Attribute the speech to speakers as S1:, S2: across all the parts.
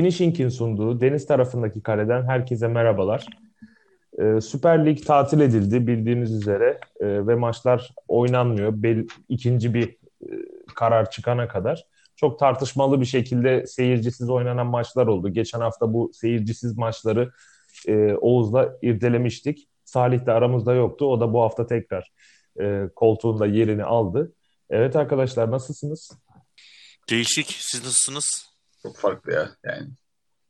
S1: Finishing'in sunduğu deniz tarafındaki kareden herkese merhabalar. Ee, Süper Lig tatil edildi bildiğiniz üzere ee, ve maçlar oynanmıyor. Bel, ikinci bir e, karar çıkana kadar. Çok tartışmalı bir şekilde seyircisiz oynanan maçlar oldu. Geçen hafta bu seyircisiz maçları e, Oğuz'la irdelemiştik. Salih de aramızda yoktu. O da bu hafta tekrar e, koltuğunda yerini aldı. Evet arkadaşlar nasılsınız?
S2: Değişik. Siz nasılsınız?
S3: Çok farklı ya. Yani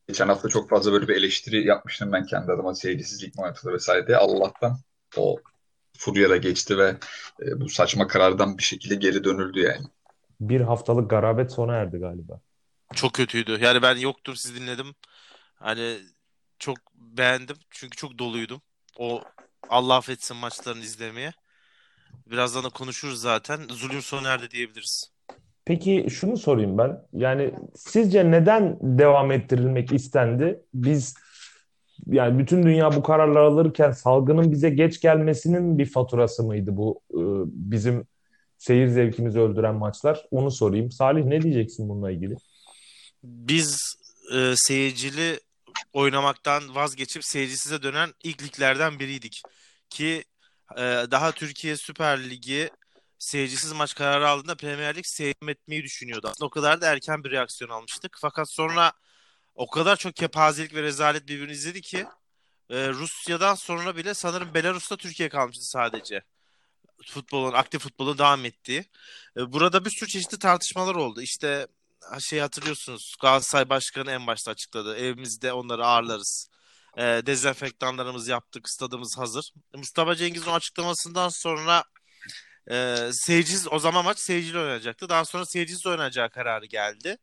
S3: geçen hafta çok fazla böyle bir eleştiri yapmıştım ben kendi adıma seyircisizlik muhabbeti vesaire diye. Allah'tan o furya da geçti ve e, bu saçma karardan bir şekilde geri dönüldü yani.
S1: Bir haftalık garabet sona erdi galiba.
S2: Çok kötüydü. Yani ben yoktum siz dinledim. Hani çok beğendim. Çünkü çok doluydum. O Allah affetsin maçlarını izlemeye. Birazdan da konuşuruz zaten. Zulüm sona erdi diyebiliriz.
S1: Peki şunu sorayım ben. Yani sizce neden devam ettirilmek istendi? Biz yani bütün dünya bu kararlar alırken salgının bize geç gelmesinin bir faturası mıydı bu e, bizim seyir zevkimizi öldüren maçlar? Onu sorayım. Salih ne diyeceksin bununla ilgili?
S2: Biz e, seyircili oynamaktan vazgeçip seyircisize dönen ilk liglerden biriydik. Ki e, daha Türkiye Süper Ligi seyircisiz maç kararı aldığında Premier Lig seyretmeyi düşünüyordu. Aslında o kadar da erken bir reaksiyon almıştık. Fakat sonra o kadar çok kepazelik ve rezalet birbirini izledi ki e, Rusya'dan sonra bile sanırım Belarus'ta Türkiye kalmıştı sadece. Futbolun, aktif futbolun devam ettiği. E, burada bir sürü çeşitli tartışmalar oldu. İşte şey hatırlıyorsunuz Galatasaray Başkanı en başta açıkladı. Evimizde onları ağırlarız. E, dezenfektanlarımızı yaptık, stadımız hazır. Mustafa Cengiz'in açıklamasından sonra e, seyircisiz o zaman maç seyircili oynanacaktı. Daha sonra seyircisiz oynanacağı kararı geldi.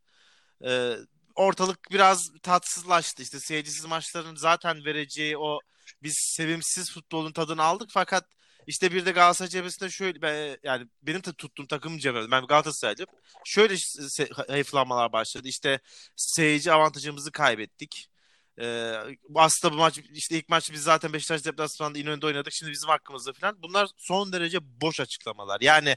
S2: E, ortalık biraz tatsızlaştı. İşte seyircisiz maçların zaten vereceği o biz sevimsiz futbolun tadını aldık fakat işte bir de Galatasaray cephesinde şöyle ben, yani benim de tuttuğum takım cephesinde ben Galatasaraylıyım. Şöyle hayıflanmalar başladı. İşte seyirci avantajımızı kaybettik. Ee, aslında bu maç işte ilk maç biz zaten Beşiktaş deplasmanında İnönü'nde oynadık. Şimdi bizim hakkımızda falan. Bunlar son derece boş açıklamalar. Yani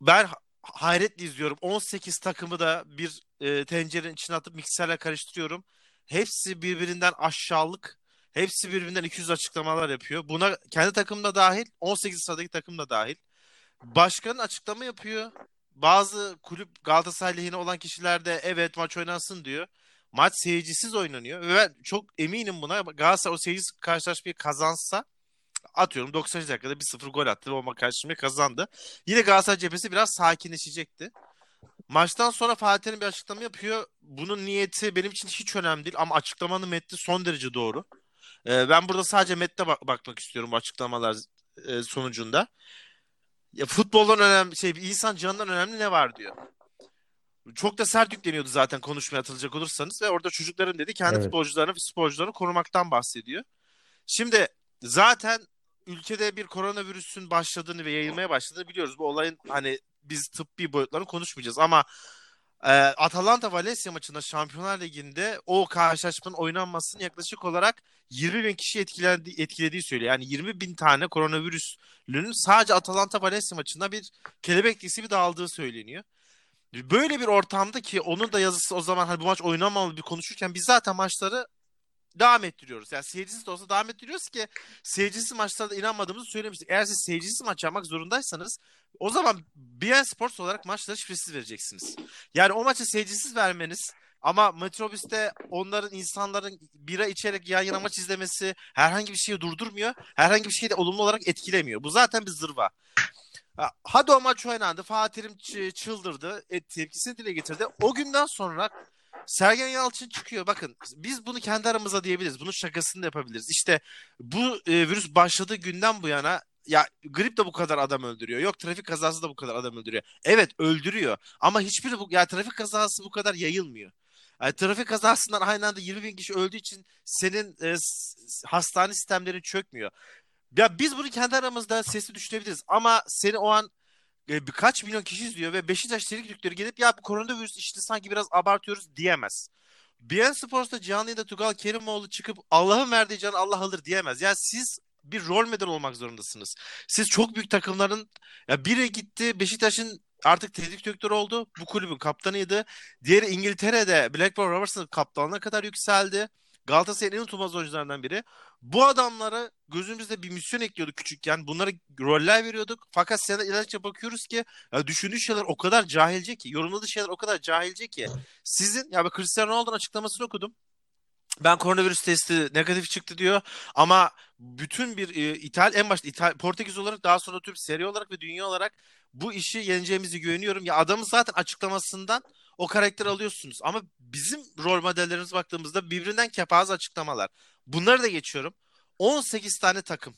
S2: ben hayretle izliyorum. 18 takımı da bir e, tencerenin içine atıp mikserle karıştırıyorum. Hepsi birbirinden aşağılık. Hepsi birbirinden 200 açıklamalar yapıyor. Buna kendi takım da dahil, 18 sıradaki takım da dahil. Başkan açıklama yapıyor. Bazı kulüp Galatasaray lehine olan kişiler de evet maç oynansın diyor. Maç seyircisiz oynanıyor ve ben çok eminim buna. Galatasaray o seyircisiz karşılaşmayı kazansa atıyorum 90. dakikada 1-0 gol attı ve o karşılaşmayı kazandı. Yine Galatasaray cephesi biraz sakinleşecekti. Maçtan sonra Fatih'in bir açıklama yapıyor. Bunun niyeti benim için hiç önemli değil ama açıklamanın metni son derece doğru. Ee, ben burada sadece metne bak- bakmak istiyorum bu açıklamalar e, sonucunda. Ya futboldan önemli şey insan canından önemli ne var diyor. Çok da sert yükleniyordu zaten konuşmaya atılacak olursanız ve orada çocukların dedi kendi evet. futbolcularını sporcularını korumaktan bahsediyor. Şimdi zaten ülkede bir koronavirüsün başladığını ve yayılmaya başladığını biliyoruz. Bu olayın hani biz tıbbi boyutlarını konuşmayacağız ama e, Atalanta Valencia maçında Şampiyonlar Ligi'nde o karşılaşmanın oynanmasının yaklaşık olarak 20 bin kişi etkiledi, etkilediği söylüyor. Yani 20 bin tane koronavirüslünün sadece Atalanta Valencia maçında bir kelebek dizisi bir dağıldığı söyleniyor. Böyle bir ortamda ki onun da yazısı o zaman hani bu maç oynanmamalı bir konuşurken biz zaten maçları devam ettiriyoruz. Yani seyircisiz de olsa devam ettiriyoruz ki seyircisiz maçlarda inanmadığımızı söylemiştik. Eğer siz seyircisiz maç yapmak zorundaysanız o zaman BN Sports olarak maçları şifresiz vereceksiniz. Yani o maçı seyircisiz vermeniz ama metrobüste onların insanların bira içerek yan yana maç izlemesi herhangi bir şeyi durdurmuyor. Herhangi bir şeyi de olumlu olarak etkilemiyor. Bu zaten bir zırva. Hadi o maç oynandı. Fatih'im çıldırdı. Et, tepkisini dile getirdi. O günden sonra Sergen Yalçın çıkıyor. Bakın biz bunu kendi aramızda diyebiliriz. Bunun şakasını da yapabiliriz. İşte bu e, virüs başladığı günden bu yana ya grip de bu kadar adam öldürüyor. Yok trafik kazası da bu kadar adam öldürüyor. Evet öldürüyor. Ama hiçbiri bu ya trafik kazası bu kadar yayılmıyor. Yani trafik kazasından aynı anda 20 bin kişi öldüğü için senin e, hastane sistemlerin çökmüyor. Ya biz bunu kendi aramızda sesli düşünebiliriz ama seni o an e, birkaç milyon kişi izliyor ve Beşiktaş teknikleri gelip ya bu koronavirüs işte sanki biraz abartıyoruz diyemez. BN Sports'ta canlı yayında Tugal Kerimoğlu çıkıp Allah'ın verdiği canı Allah alır diyemez. Yani siz bir rol model olmak zorundasınız. Siz çok büyük takımların ya biri gitti Beşiktaş'ın artık teknik direktör oldu. Bu kulübün kaptanıydı. Diğeri İngiltere'de Blackburn Rovers'ın kaptanına kadar yükseldi. Galatasaray'ın en unutulmaz oyuncularından biri. Bu adamlara gözümüzde bir misyon ekliyordu küçükken. Bunlara roller veriyorduk. Fakat sene ilerledikçe bakıyoruz ki ya düşündüğü şeyler o kadar cahilce ki, yorumladığı şeyler o kadar cahilce ki. Sizin ya ben Cristiano Ronaldo'nun açıklamasını okudum. Ben koronavirüs testi negatif çıktı diyor ama bütün bir e, İtal en başta İtal Portekiz olarak daha sonra tüm seri olarak ve dünya olarak bu işi yeneceğimizi güveniyorum. Ya adamın zaten açıklamasından o karakter alıyorsunuz. Ama bizim rol modellerimiz baktığımızda birbirinden kepaze açıklamalar. Bunları da geçiyorum. 18 tane takım.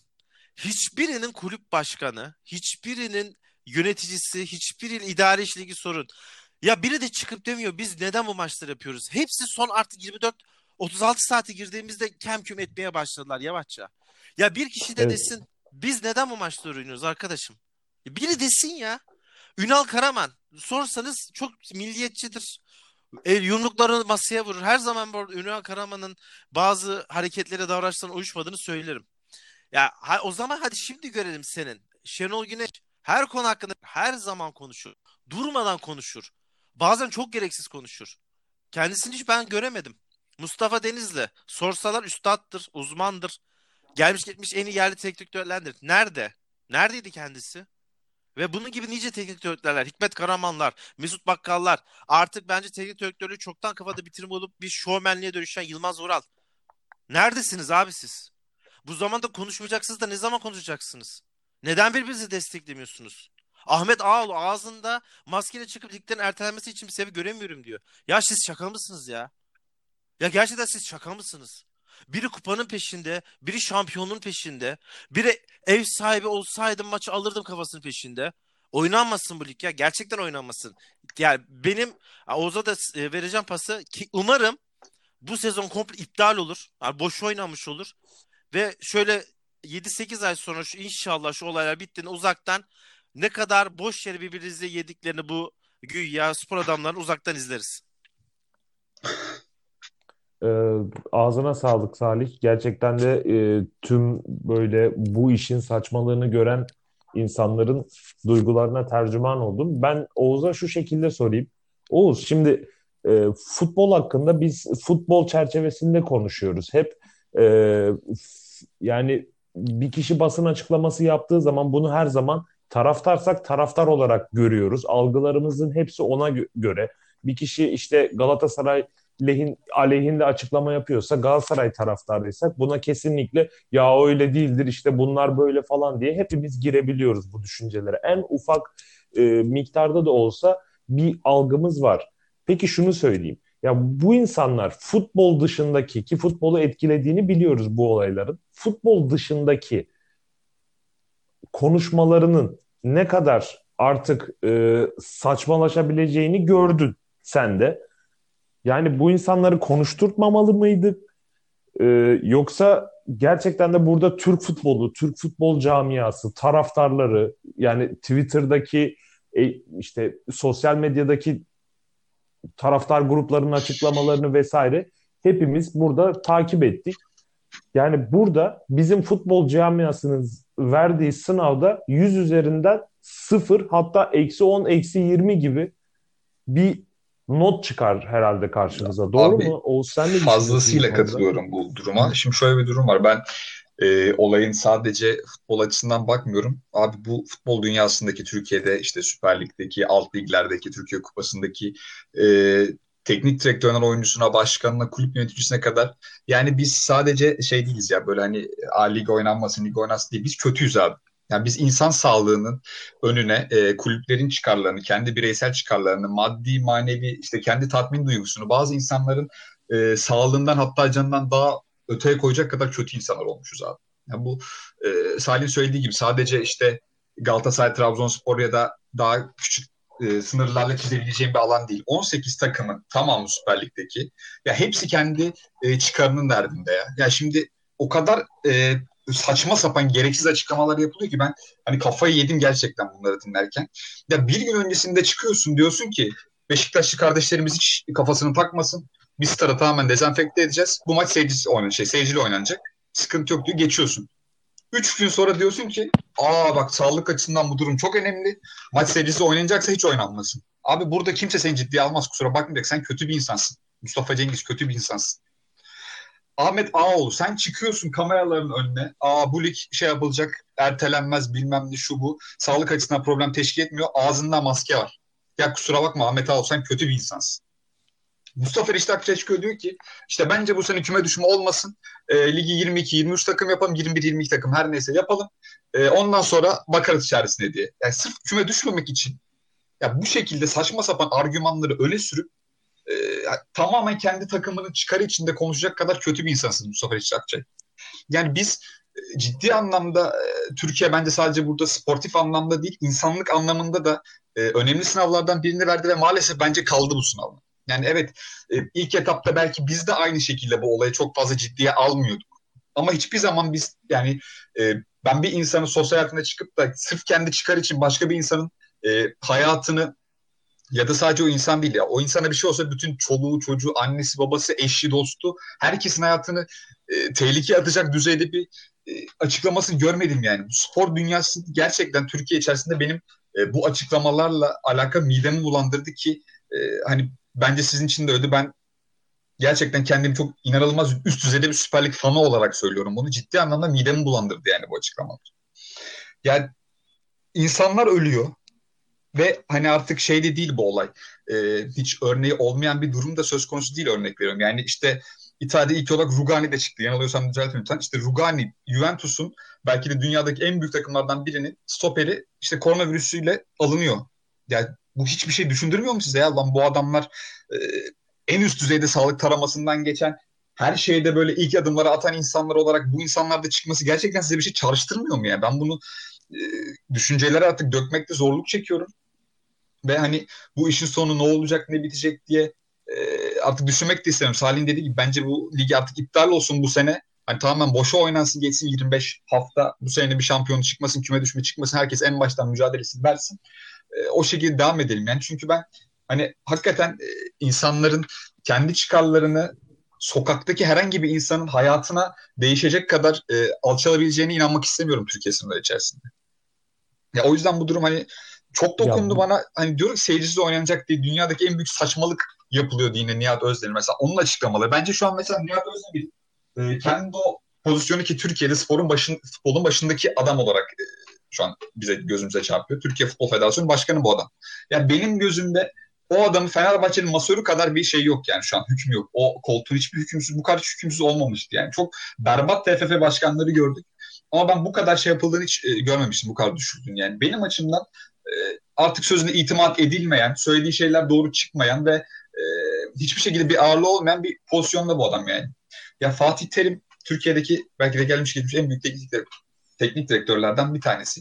S2: Hiçbirinin kulüp başkanı, hiçbirinin yöneticisi, hiçbiriyle idare işligi sorun. Ya biri de çıkıp demiyor biz neden bu maçları yapıyoruz? Hepsi son artık 24 36 saati girdiğimizde kem küm etmeye başladılar yavaşça. Ya bir kişi de evet. desin biz neden bu maçları oynuyoruz arkadaşım? Biri desin ya. Ünal Karaman sorsanız çok milliyetçidir. El yumruklarını masaya vurur. Her zaman bu Ünal Karaman'ın bazı hareketlere davranışlarına uyuşmadığını söylerim. Ya ha, o zaman hadi şimdi görelim senin. Şenol Güneş her konu hakkında her zaman konuşur. Durmadan konuşur. Bazen çok gereksiz konuşur. Kendisini hiç ben göremedim. Mustafa Denizli sorsalar üstattır, uzmandır. Gelmiş gitmiş en iyi yerli teknik direktörlerdir. Nerede? Neredeydi kendisi? Ve bunun gibi nice teknik direktörler, Hikmet Karamanlar, Mesut Bakkallar, artık bence teknik direktörlüğü çoktan kafada bitirim olup bir şovmenliğe dönüşen Yılmaz Vural. Neredesiniz abi siz? Bu zamanda konuşmayacaksınız da ne zaman konuşacaksınız? Neden birbirinizi desteklemiyorsunuz? Ahmet Ağaoğlu ağzında maskeyle çıkıp ligden ertelenmesi için bir sebep göremiyorum diyor. Ya siz şaka mısınız ya? Ya gerçekten siz şaka mısınız? Biri kupanın peşinde, biri şampiyonun peşinde, biri ev sahibi olsaydım maçı alırdım kafasının peşinde. Oynanmasın bu lig ya. Gerçekten oynanmasın. Yani benim Oğuz'a da e, vereceğim pası ki umarım bu sezon komple iptal olur. Yani boş oynanmış olur. Ve şöyle 7-8 ay sonra şu inşallah şu olaylar bittiğinde uzaktan ne kadar boş yere birbirinize yediklerini bu güya spor adamlarını uzaktan izleriz.
S1: E, ağzına sağlık Salih. Gerçekten de e, tüm böyle bu işin saçmalığını gören insanların duygularına tercüman oldum. Ben Oğuz'a şu şekilde sorayım. Oğuz şimdi e, futbol hakkında biz futbol çerçevesinde konuşuyoruz. Hep e, yani bir kişi basın açıklaması yaptığı zaman bunu her zaman taraftarsak taraftar olarak görüyoruz. Algılarımızın hepsi ona gö- göre. Bir kişi işte Galatasaray lehin, aleyhinde açıklama yapıyorsa Galatasaray taraftarıysak buna kesinlikle ya öyle değildir işte bunlar böyle falan diye hepimiz girebiliyoruz bu düşüncelere. En ufak e, miktarda da olsa bir algımız var. Peki şunu söyleyeyim. Ya bu insanlar futbol dışındaki ki futbolu etkilediğini biliyoruz bu olayların. Futbol dışındaki konuşmalarının ne kadar artık e, saçmalaşabileceğini gördün sen de. Yani bu insanları konuşturtmamalı mıydık? Ee, yoksa gerçekten de burada Türk futbolu, Türk futbol camiası, taraftarları yani Twitter'daki e, işte sosyal medyadaki taraftar gruplarının açıklamalarını vesaire hepimiz burada takip ettik. Yani burada bizim futbol camiasının verdiği sınavda 100 üzerinden 0 hatta eksi 10, eksi 20 gibi bir not çıkar herhalde karşımıza. Doğru Abi, mu? Oğuz sen de
S3: Fazlasıyla katılıyorum bu duruma. Şimdi şöyle bir durum var. Ben e, olayın sadece futbol açısından bakmıyorum. Abi bu futbol dünyasındaki Türkiye'de işte Süper Lig'deki, alt liglerdeki, Türkiye Kupası'ndaki e, teknik direktöründen oyuncusuna, başkanına, kulüp yöneticisine kadar yani biz sadece şey değiliz ya böyle hani A lig oynanmasın, lig oynasın değil. Biz kötüyüz abi. Yani biz insan sağlığının önüne e, kulüplerin çıkarlarını, kendi bireysel çıkarlarını, maddi, manevi, işte kendi tatmin duygusunu, bazı insanların e, sağlığından hatta canından daha öteye koyacak kadar kötü insanlar olmuşuz abi. Yani bu e, Salih'in söylediği gibi sadece işte Galatasaray, Trabzonspor ya da daha küçük e, sınırlarla çizebileceğim bir alan değil. 18 takımın tamamı Süper Lig'deki ya hepsi kendi e, çıkarının derdinde ya. Ya şimdi o kadar e, saçma sapan gereksiz açıklamalar yapılıyor ki ben hani kafayı yedim gerçekten bunları dinlerken. Ya bir gün öncesinde çıkıyorsun diyorsun ki Beşiktaşlı kardeşlerimiz hiç kafasını takmasın. Biz starı tamamen dezenfekte edeceğiz. Bu maç seyircisi oynanacak, şey, seyircili oynanacak. Sıkıntı yok diyor geçiyorsun. Üç gün sonra diyorsun ki aa bak sağlık açısından bu durum çok önemli. Maç serisi oynanacaksa hiç oynanmasın. Abi burada kimse seni ciddiye almaz kusura bakmayacak. Sen kötü bir insansın. Mustafa Cengiz kötü bir insansın. Ahmet Ağoğlu sen çıkıyorsun kameraların önüne. Aa bu lig şey yapılacak ertelenmez bilmem ne şu bu. Sağlık açısından problem teşkil etmiyor. Ağzında maske var. Ya kusura bakma Ahmet Ağoğlu sen kötü bir insansın. Mustafa Akçay çıkıyor diyor ki işte bence bu sene küme düşme olmasın. E, ligi 22-23 takım yapalım 21-22 takım her neyse yapalım. E, ondan sonra bakarız içerisine diye. Yani sırf küme düşmemek için ya bu şekilde saçma sapan argümanları öne sürüp e, tamamen kendi takımının çıkarı içinde konuşacak kadar kötü bir insansınız Mustafa Reşit Akçay. Yani biz e, ciddi anlamda e, Türkiye bence sadece burada sportif anlamda değil insanlık anlamında da e, önemli sınavlardan birini verdi ve maalesef bence kaldı bu sınavda. Yani evet ilk etapta belki biz de aynı şekilde bu olayı çok fazla ciddiye almıyorduk. Ama hiçbir zaman biz yani ben bir insanın sosyal hayatına çıkıp da sırf kendi çıkar için başka bir insanın hayatını ya da sadece o insan değil ya o insana bir şey olsa bütün çoluğu çocuğu annesi babası eşi dostu herkesin hayatını e, tehlikeye atacak düzeyde bir e, açıklamasını görmedim yani. Spor dünyası gerçekten Türkiye içerisinde benim e, bu açıklamalarla alakalı midemi bulandırdı ki e, hani bence sizin için de öyle. Ben gerçekten kendimi çok inanılmaz üst düzeyde bir Süper Lig fanı olarak söylüyorum. Bunu ciddi anlamda midemi bulandırdı yani bu açıklamalar. Yani insanlar ölüyor ve hani artık şey de değil bu olay. Ee, hiç örneği olmayan bir durum da söz konusu değil örnek veriyorum. Yani işte İtalya'da ilk olarak Rugani de çıktı. Yanılıyorsam düzeltin lütfen. İşte Rugani, Juventus'un belki de dünyadaki en büyük takımlardan birinin stoperi işte koronavirüsüyle alınıyor. Yani bu hiçbir şey düşündürmüyor mu size ya? Lan bu adamlar e, en üst düzeyde sağlık taramasından geçen her şeyde böyle ilk adımları atan insanlar olarak bu insanlarda çıkması gerçekten size bir şey çağrıştırmıyor mu yani? Ben bunu e, düşüncelere artık dökmekte zorluk çekiyorum. Ve hani bu işin sonu ne olacak ne bitecek diye e, artık düşünmek de istemiyorum. Salih'in dediği gibi bence bu ligi artık iptal olsun bu sene. Hani tamamen boşa oynansın geçsin 25 hafta bu sene bir şampiyon çıkmasın küme düşme çıkmasın herkes en baştan mücadelesini versin. E, o şekilde devam edelim. Yani çünkü ben hani hakikaten e, insanların kendi çıkarlarını sokaktaki herhangi bir insanın hayatına değişecek kadar e, alçalabileceğine inanmak istemiyorum Türkiye sınırları içerisinde. Ya o yüzden bu durum hani çok dokundu ya, bana. Hani diyorum seyircisiz oynanacak diye dünyadaki en büyük saçmalık yapılıyor diye Nihat Özdemir mesela onun açıklamaları. Bence şu an mesela Nihat Özdemir e, kendi o pozisyonu ki Türkiye'de sporun başın futbolun başındaki adam olarak e, şu an bize gözümüze çarpıyor. Türkiye Futbol Federasyonu Başkanı bu adam. Yani benim gözümde o adamın Fenerbahçe'nin masörü kadar bir şey yok yani şu an hükmü yok. O koltuğun hiçbir hükümsüz bu kadar hükümsüz olmamıştı yani. Çok berbat TFF başkanları gördük. Ama ben bu kadar şey yapıldığını hiç e, görmemiştim bu kadar düşürdüğünü yani. Benim açımdan artık sözüne itimat edilmeyen, söylediği şeyler doğru çıkmayan ve e, hiçbir şekilde bir ağırlığı olmayan bir pozisyonda bu adam yani. Ya Fatih Terim Türkiye'deki belki de gelmiş geçmiş en büyük teknik teknik direktörlerden bir tanesi.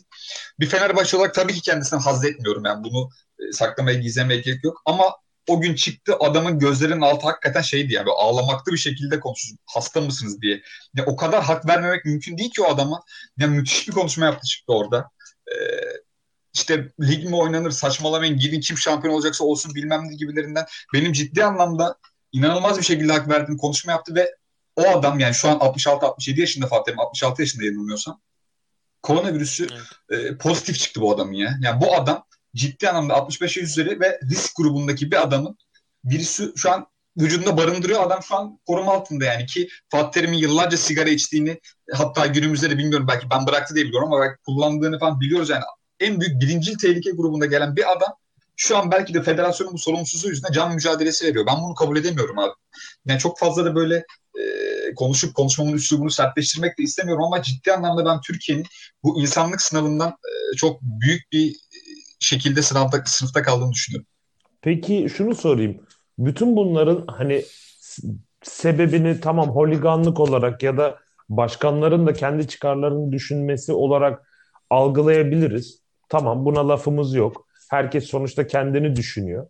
S3: Bir Fenerbahçe olarak tabii ki kendisinden haz etmiyorum. Yani bunu e, saklamaya, gizlemeye gerek yok. Ama o gün çıktı adamın gözlerinin altı hakikaten şeydi yani ağlamaklı bir şekilde konuşuyor. Hasta mısınız diye. Yani o kadar hak vermemek mümkün değil ki o adama. Yani müthiş bir konuşma yaptı çıktı orada. Ee, işte lig mi oynanır saçmalamayın gidin kim şampiyon olacaksa olsun bilmem ne gibilerinden benim ciddi anlamda inanılmaz bir şekilde hak verdiğim konuşma yaptı ve o adam yani şu an 66-67 yaşında Fatih 66 yaşında yanılmıyorsam koronavirüsü evet. e, pozitif çıktı bu adamın ya. Yani bu adam ciddi anlamda 65 yaş üzeri ve risk grubundaki bir adamın virüsü şu an vücudunda barındırıyor. Adam şu an koruma altında yani ki Fatih Terim'in yıllarca sigara içtiğini hatta günümüzde de bilmiyorum belki ben bıraktı diye biliyorum ama belki kullandığını falan biliyoruz yani. En büyük birincil tehlike grubunda gelen bir adam şu an belki de federasyonun bu sorumsuzluğu yüzünden can mücadelesi veriyor. Ben bunu kabul edemiyorum abi. Yani çok fazla da böyle e, konuşup konuşmamın üslubunu sertleştirmek de istemiyorum ama ciddi anlamda ben Türkiye'nin bu insanlık sınavından e, çok büyük bir şekilde sınavda sınıfta kaldığını düşünüyorum.
S1: Peki şunu sorayım. Bütün bunların hani sebebini tamam holiganlık olarak ya da başkanların da kendi çıkarlarını düşünmesi olarak algılayabiliriz. Tamam buna lafımız yok. Herkes sonuçta kendini düşünüyor.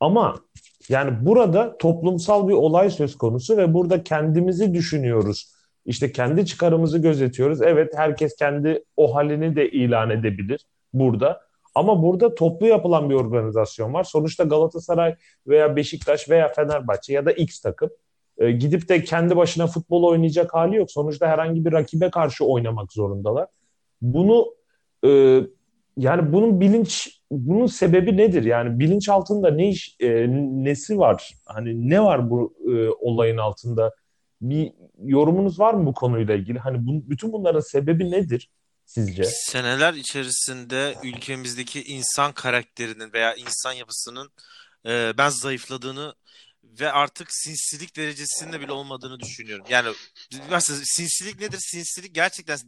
S1: Ama yani burada toplumsal bir olay söz konusu ve burada kendimizi düşünüyoruz. İşte kendi çıkarımızı gözetiyoruz. Evet herkes kendi o halini de ilan edebilir burada. Ama burada toplu yapılan bir organizasyon var. Sonuçta Galatasaray veya Beşiktaş veya Fenerbahçe ya da X takım E, gidip de kendi başına futbol oynayacak hali yok. Sonuçta herhangi bir rakibe karşı oynamak zorundalar. Bunu e, yani bunun bilinç bunun sebebi nedir? Yani bilinç altında ne iş e, nesi var? Hani ne var bu e, olayın altında? Bir yorumunuz var mı bu konuyla ilgili? Hani bu, bütün bunların sebebi nedir sizce?
S2: Seneler içerisinde ülkemizdeki insan karakterinin veya insan yapısının e, ben zayıfladığını ve artık sinsilik derecesinde bile olmadığını düşünüyorum. Yani mesela sinsilik nedir? Sinsilik gerçekten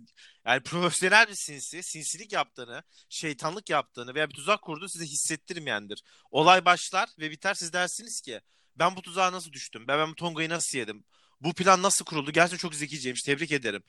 S2: yani profesyonel bir sinsi, sinsilik yaptığını, şeytanlık yaptığını veya bir tuzak kurduğunu size hissettirmeyendir. Olay başlar ve biter siz dersiniz ki ben bu tuzağa nasıl düştüm? Ben, ben bu tongayı nasıl yedim? Bu plan nasıl kuruldu? Gerçekten çok zekiceymiş. Tebrik ederim.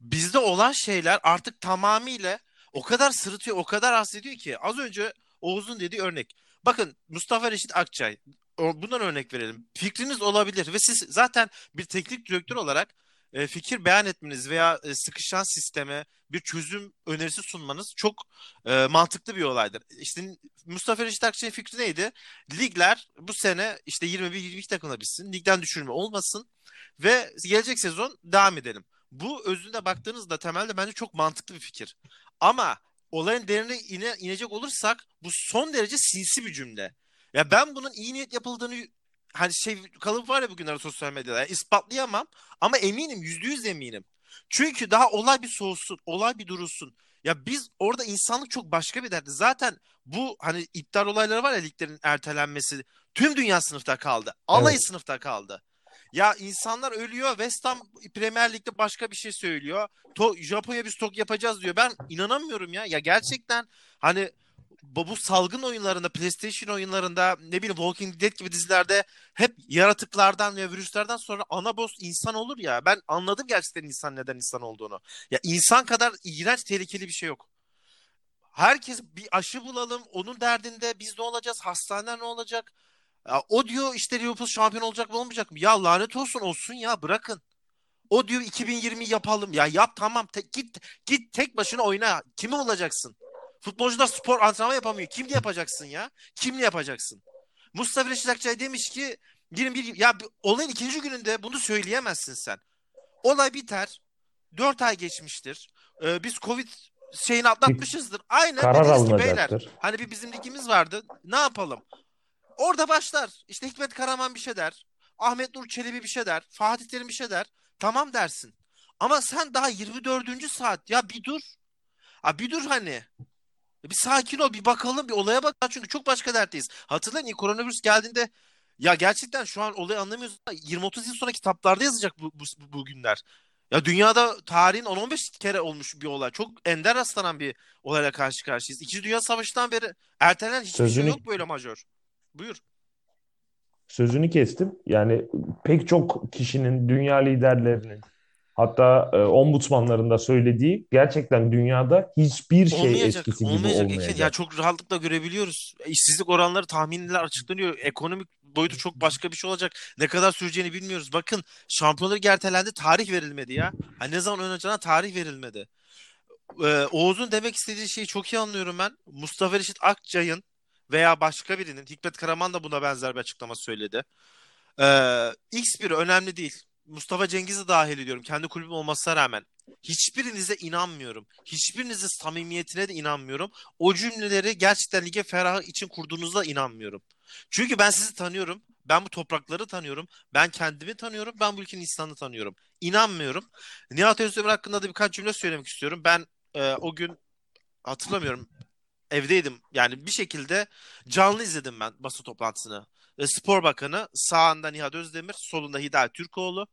S2: Bizde olan şeyler artık tamamıyla o kadar sırıtıyor, o kadar rahatsız ki. Az önce Oğuz'un dediği örnek. Bakın Mustafa Reşit Akçay. Bundan örnek verelim. Fikriniz olabilir ve siz zaten bir teknik direktör olarak e, fikir beyan etmeniz veya e, sıkışan sisteme bir çözüm önerisi sunmanız çok e, mantıklı bir olaydır. İşte Mustafa Reşit Akçay'ın fikri neydi? Ligler bu sene işte 21-22 takımla bitsin. Ligden düşürme olmasın ve gelecek sezon devam edelim. Bu özünde baktığınızda temelde bence çok mantıklı bir fikir. Ama olayın derine ine, inecek olursak bu son derece sinsi bir cümle. Ya ben bunun iyi niyet yapıldığını hani şey kalıp var ya bugünlerde sosyal medyada yani ispatlayamam ama eminim yüzde yüz eminim. Çünkü daha olay bir soğusun, olay bir durulsun. Ya biz orada insanlık çok başka bir derdi. Zaten bu hani iptal olayları var ya liglerin ertelenmesi tüm dünya sınıfta kaldı. Alayı evet. sınıfta kaldı. Ya insanlar ölüyor. West Ham Premier Lig'de başka bir şey söylüyor. To Japonya bir stok yapacağız diyor. Ben inanamıyorum ya. Ya gerçekten hani bu salgın oyunlarında, PlayStation oyunlarında, ne bileyim Walking Dead gibi dizilerde hep yaratıklardan ve virüslerden sonra ana boss insan olur ya. Ben anladım gerçekten insan neden insan olduğunu. Ya insan kadar iğrenç, tehlikeli bir şey yok. Herkes bir aşı bulalım, onun derdinde biz ne olacağız, hastaneler ne olacak? Ya, o diyor işte Liverpool şampiyon olacak mı olmayacak mı? Ya lanet olsun olsun ya bırakın. O diyor 2020 yapalım. Ya yap tamam te- git git tek başına oyna. Kimi olacaksın? Futbolcular spor antrenman yapamıyor. Kimle yapacaksın ya? Kimle yapacaksın? Mustafa Reşit Akçay demiş ki 21 ya olayın ikinci gününde bunu söyleyemezsin sen. Olay biter. 4 ay geçmiştir. Ee, biz Covid şeyini atlatmışızdır. Aynen
S1: Karar ki beyler.
S2: Hani bir bizim ligimiz vardı. Ne yapalım? Orada başlar. İşte Hikmet Karaman bir şey der. Ahmet Nur Çelebi bir şey der. Fatih Terim bir şey der. Tamam dersin. Ama sen daha 24. saat ya bir dur. Ha bir dur hani. Bir sakin ol bir bakalım bir olaya bak. Çünkü çok başka dertteyiz. Hatırlayın ilk koronavirüs geldiğinde ya gerçekten şu an olayı anlamıyoruz. 20-30 yıl sonra kitaplarda yazacak bu, bu, bu günler. Ya dünyada tarihin 10-15 kere olmuş bir olay. Çok ender rastlanan bir olayla karşı karşıyayız. İkinci Dünya Savaşı'ndan beri ertelenen hiçbir şey Sözünü... şey yok böyle majör. Buyur.
S1: Sözünü kestim. Yani pek çok kişinin, dünya liderlerinin, hatta e, ombudsmanların da söylediği gerçekten dünyada hiçbir şey olmayacak, eskisi gibi olmayacak. olmayacak.
S2: Ya çok rahatlıkla görebiliyoruz. İşsizlik oranları tahminler açıklanıyor. Ekonomik boyutu çok başka bir şey olacak. Ne kadar süreceğini bilmiyoruz. Bakın şampiyonları ertelendi. Tarih verilmedi ya. Hani ne zaman oynayacağına tarih verilmedi. Ee, Oğuz'un demek istediği şeyi çok iyi anlıyorum ben. Mustafa Reşit Akçay'ın veya başka birinin Hikmet Karaman da buna benzer bir açıklama söyledi. Ee, X biri önemli değil. Mustafa Cengiz'i dahil ediyorum. Kendi kulübüm olmasına rağmen. Hiçbirinize inanmıyorum. Hiçbirinizin samimiyetine de inanmıyorum. O cümleleri gerçekten lige ferah için kurduğunuzda inanmıyorum. Çünkü ben sizi tanıyorum. Ben bu toprakları tanıyorum. Ben kendimi tanıyorum. Ben bu ülkenin insanını tanıyorum. İnanmıyorum. Nihat Özdemir hakkında da birkaç cümle söylemek istiyorum. Ben e, o gün hatırlamıyorum evdeydim. Yani bir şekilde canlı izledim ben basın toplantısını. E, Spor Bakanı sağında Nihat Özdemir, solunda Hidayet Türkoğlu.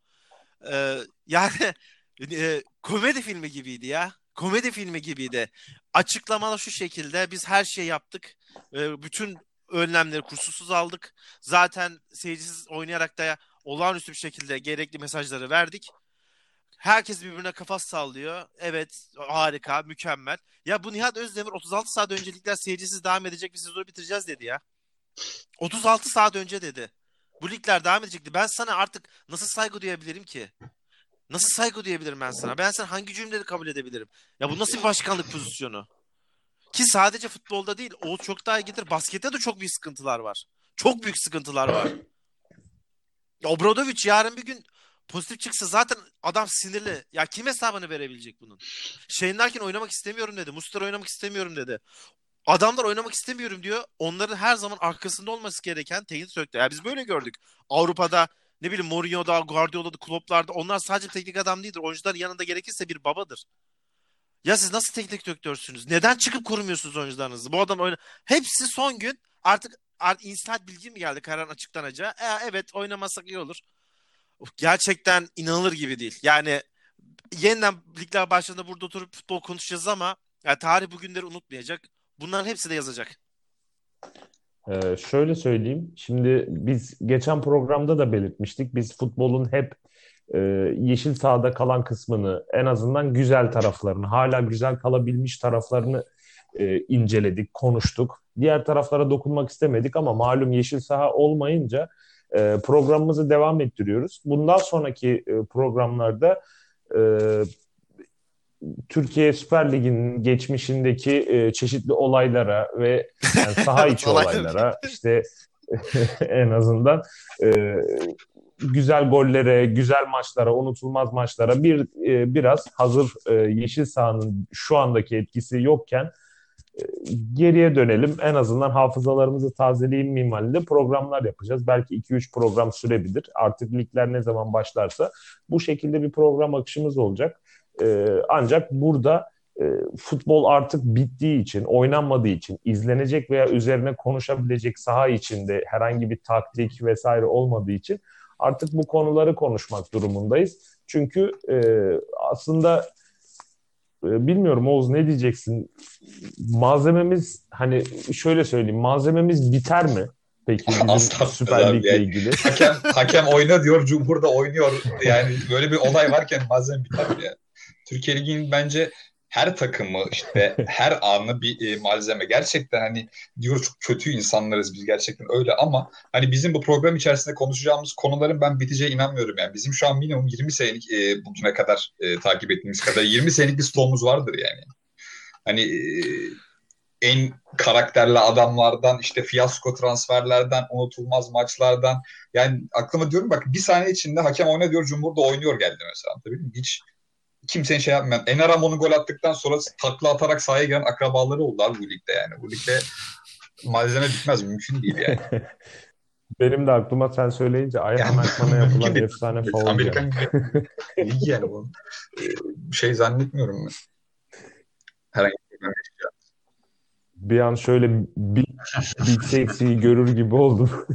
S2: E, yani e, komedi filmi gibiydi ya. Komedi filmi gibiydi. Açıklamalar şu şekilde biz her şeyi yaptık. E, bütün önlemleri kusursuz aldık. Zaten seyircisiz oynayarak da olağanüstü bir şekilde gerekli mesajları verdik. Herkes birbirine kafa sallıyor. Evet harika, mükemmel. Ya bu Nihat Özdemir 36 saat öncelikler seyircisiz devam edecek bir sezonu bitireceğiz dedi ya. 36 saat önce dedi. Bu ligler devam edecekti. Ben sana artık nasıl saygı duyabilirim ki? Nasıl saygı duyabilirim ben sana? Ben sen hangi cümleleri kabul edebilirim? Ya bu nasıl bir başkanlık pozisyonu? Ki sadece futbolda değil, o çok daha iyidir. Baskette de çok büyük sıkıntılar var. Çok büyük sıkıntılar var. Obradovic yarın bir gün pozitif çıksa zaten adam sinirli. Ya kim hesabını verebilecek bunun? Shane Larkin oynamak istemiyorum dedi. Muster oynamak istemiyorum dedi. Adamlar oynamak istemiyorum diyor. Onların her zaman arkasında olması gereken teknik direktör. Ya biz böyle gördük. Avrupa'da ne bileyim Mourinho'da, Guardiola'da, Klopp'larda onlar sadece teknik adam değildir. Oyuncuların yanında gerekirse bir babadır. Ya siz nasıl teknik direktörsünüz? Neden çıkıp korumuyorsunuz oyuncularınızı? Bu adam oyna... Hepsi son gün artık, artık instant bilgi mi geldi kararın açıklanacağı? E, evet oynamasak iyi olur. Gerçekten inanılır gibi değil. Yani yeniden ligler başladığında burada oturup futbol konuşacağız ama yani tarih bugünleri unutmayacak. Bunların hepsi de yazacak.
S1: Ee, şöyle söyleyeyim. Şimdi biz geçen programda da belirtmiştik. Biz futbolun hep e, yeşil sahada kalan kısmını, en azından güzel taraflarını, hala güzel kalabilmiş taraflarını e, inceledik, konuştuk. Diğer taraflara dokunmak istemedik ama malum yeşil saha olmayınca e, programımızı devam ettiriyoruz. Bundan sonraki e, programlarda e, Türkiye Süper Ligi'nin geçmişindeki e, çeşitli olaylara ve yani saha içi olaylara işte en azından e, güzel gollere, güzel maçlara, unutulmaz maçlara bir e, biraz hazır e, yeşil sahanın şu andaki etkisi yokken e, geriye dönelim. En azından hafızalarımızı tazeleyeyim minvalinde programlar yapacağız. Belki 2-3 program sürebilir. Artık ligler ne zaman başlarsa bu şekilde bir program akışımız olacak. E, ancak burada e, futbol artık bittiği için, oynanmadığı için, izlenecek veya üzerine konuşabilecek saha içinde herhangi bir taktik vesaire olmadığı için artık bu konuları konuşmak durumundayız. Çünkü e, aslında e, bilmiyorum Oğuz ne diyeceksin? Malzememiz hani şöyle söyleyeyim malzememiz biter mi? Peki bizim Süper Lig'le yani. ilgili.
S3: Hakem, hakem oyna diyor, Cumhur da oynuyor. Yani böyle bir olay varken malzeme biter mi yani? Türkiye Ligi'nin bence her takımı işte her anı bir e, malzeme. Gerçekten hani diyoruz çok kötü insanlarız biz gerçekten öyle ama hani bizim bu program içerisinde konuşacağımız konuların ben biteceğe inanmıyorum yani. Bizim şu an minimum 20 senelik e, bugüne kadar e, takip ettiğimiz kadar 20 senelik bir stoğumuz vardır yani. Hani e, en karakterli adamlardan işte fiyasko transferlerden unutulmaz maçlardan yani aklıma diyorum bak bir saniye içinde hakem oyna diyor Cumhur da oynuyor geldi mesela. Tabii mi? Hiç kimsenin şey yapmayan. Ener Amon'un gol attıktan sonra takla atarak sahaya giren akrabaları oldu abi bu ligde yani. Bu ligde malzeme bitmez. Mümkün değil yani.
S1: Benim de aklıma sen söyleyince Ayhan Akman'a yapılan efsane faul.
S3: Amerikan ligi yani bu. Şey zannetmiyorum ben. Herhangi bir
S1: bir an şöyle Big, Big Sexy'yi görür gibi oldum.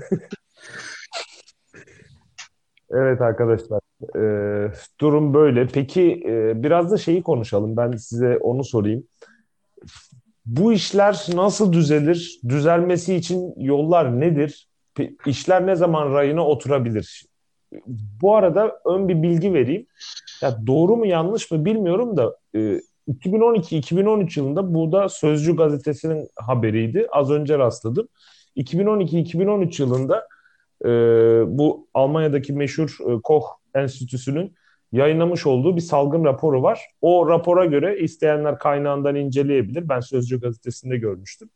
S1: evet arkadaşlar. E, durum böyle. Peki e, biraz da şeyi konuşalım. Ben size onu sorayım. Bu işler nasıl düzelir? Düzelmesi için yollar nedir? İşler ne zaman rayına oturabilir? Bu arada ön bir bilgi vereyim. Ya doğru mu yanlış mı bilmiyorum da e, 2012-2013 yılında bu da Sözcü gazetesinin haberiydi. Az önce rastladım. 2012-2013 yılında e, bu Almanya'daki meşhur e, Koch Enstitüsü'nün yayınlamış olduğu bir salgın raporu var. O rapora göre isteyenler kaynağından inceleyebilir. Ben Sözcü gazetesinde görmüştüm.